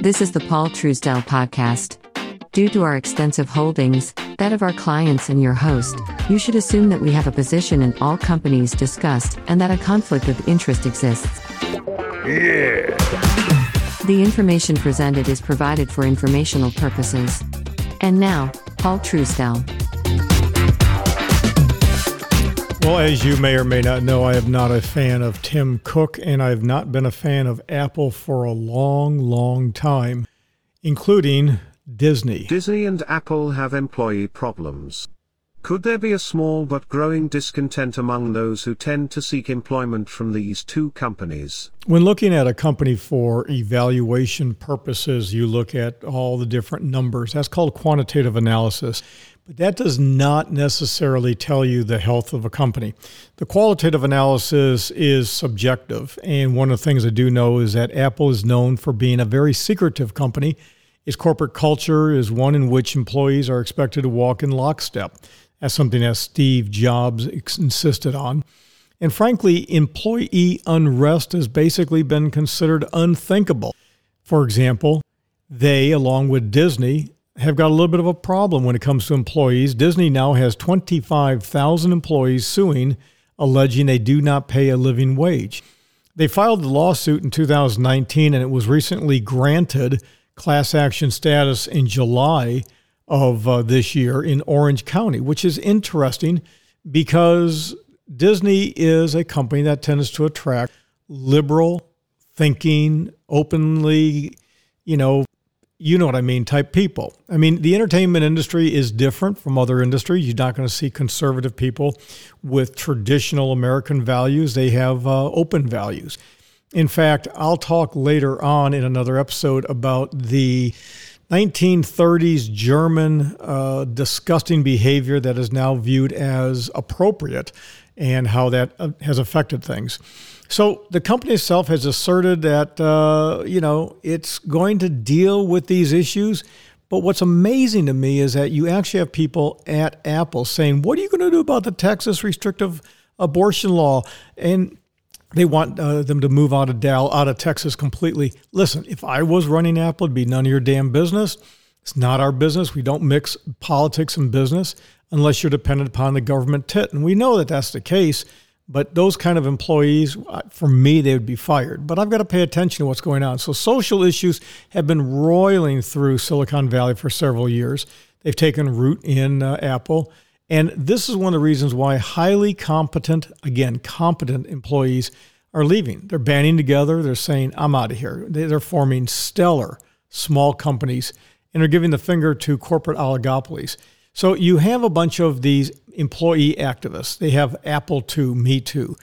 This is the Paul Truesdell podcast. Due to our extensive holdings, that of our clients and your host, you should assume that we have a position in all companies discussed and that a conflict of interest exists. Yeah. The information presented is provided for informational purposes. And now, Paul Truesdell. Well, as you may or may not know, I am not a fan of Tim Cook, and I've not been a fan of Apple for a long, long time, including Disney. Disney and Apple have employee problems. Could there be a small but growing discontent among those who tend to seek employment from these two companies? When looking at a company for evaluation purposes, you look at all the different numbers. That's called quantitative analysis. But that does not necessarily tell you the health of a company. The qualitative analysis is subjective. And one of the things I do know is that Apple is known for being a very secretive company. Its corporate culture is one in which employees are expected to walk in lockstep. That's something that Steve Jobs insisted on. And frankly, employee unrest has basically been considered unthinkable. For example, they, along with Disney, have got a little bit of a problem when it comes to employees. Disney now has 25,000 employees suing, alleging they do not pay a living wage. They filed the lawsuit in 2019 and it was recently granted class action status in July of uh, this year in Orange County, which is interesting because Disney is a company that tends to attract liberal thinking, openly, you know, you know what I mean, type people. I mean, the entertainment industry is different from other industries. You're not going to see conservative people with traditional American values, they have uh, open values. In fact, I'll talk later on in another episode about the 1930s German uh, disgusting behavior that is now viewed as appropriate and how that uh, has affected things. So the company itself has asserted that uh, you know it's going to deal with these issues. But what's amazing to me is that you actually have people at Apple saying, "What are you going to do about the Texas restrictive abortion law?" and they want uh, them to move out of Dal out of Texas completely. Listen, if I was running Apple, it'd be none of your damn business. It's not our business. We don't mix politics and business unless you're dependent upon the government tit, and we know that that's the case. But those kind of employees, uh, for me, they would be fired. But I've got to pay attention to what's going on. So social issues have been roiling through Silicon Valley for several years. They've taken root in uh, Apple. And this is one of the reasons why highly competent, again, competent employees are leaving. They're banding together. They're saying, I'm out of here. They're forming stellar small companies and are giving the finger to corporate oligopolies. So you have a bunch of these employee activists. They have Apple too, Me Too.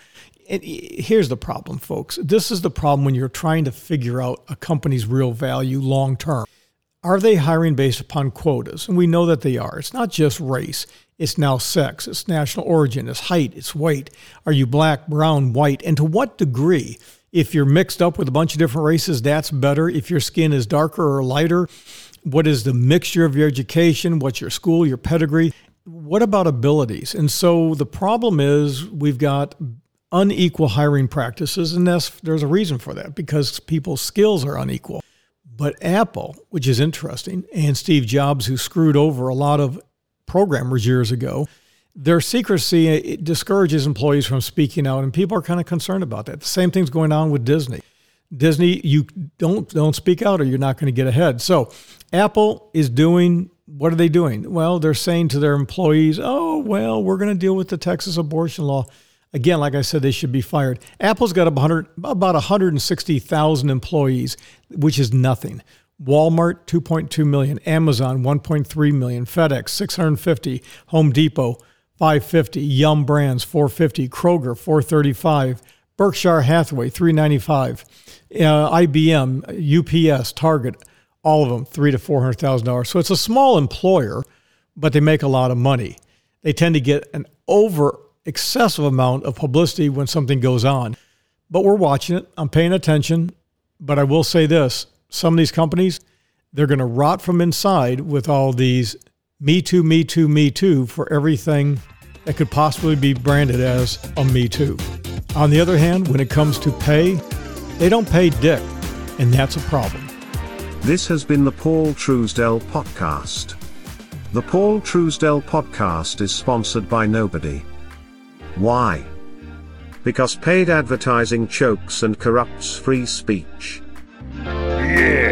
And here's the problem, folks. This is the problem when you're trying to figure out a company's real value long term. Are they hiring based upon quotas? And we know that they are. It's not just race, it's now sex, it's national origin, it's height, it's weight. Are you black, brown, white? And to what degree? If you're mixed up with a bunch of different races, that's better. If your skin is darker or lighter, what is the mixture of your education? What's your school, your pedigree? What about abilities? And so the problem is we've got unequal hiring practices, and there's a reason for that because people's skills are unequal. But Apple, which is interesting, and Steve Jobs, who screwed over a lot of programmers years ago, their secrecy discourages employees from speaking out, and people are kind of concerned about that. The same thing's going on with Disney. Disney, you don't don't speak out, or you're not going to get ahead. So, Apple is doing what are they doing? Well, they're saying to their employees, oh, well, we're going to deal with the Texas abortion law. Again, like I said, they should be fired. Apple's got about 160,000 employees, which is nothing. Walmart, 2.2 million. Amazon, 1.3 million. FedEx, 650. Home Depot, 550. Yum Brands, 450. Kroger, 435. Berkshire Hathaway, 395. Uh, IBM, UPS, Target, all of them three to four hundred thousand dollars. So it's a small employer, but they make a lot of money. They tend to get an over excessive amount of publicity when something goes on. But we're watching it. I'm paying attention. But I will say this: some of these companies, they're going to rot from inside with all these "Me Too, Me Too, Me Too" for everything that could possibly be branded as a Me Too. On the other hand, when it comes to pay, they don't pay dick, and that's a problem. This has been the Paul Truesdell Podcast. The Paul Truesdell Podcast is sponsored by nobody. Why? Because paid advertising chokes and corrupts free speech. Yeah.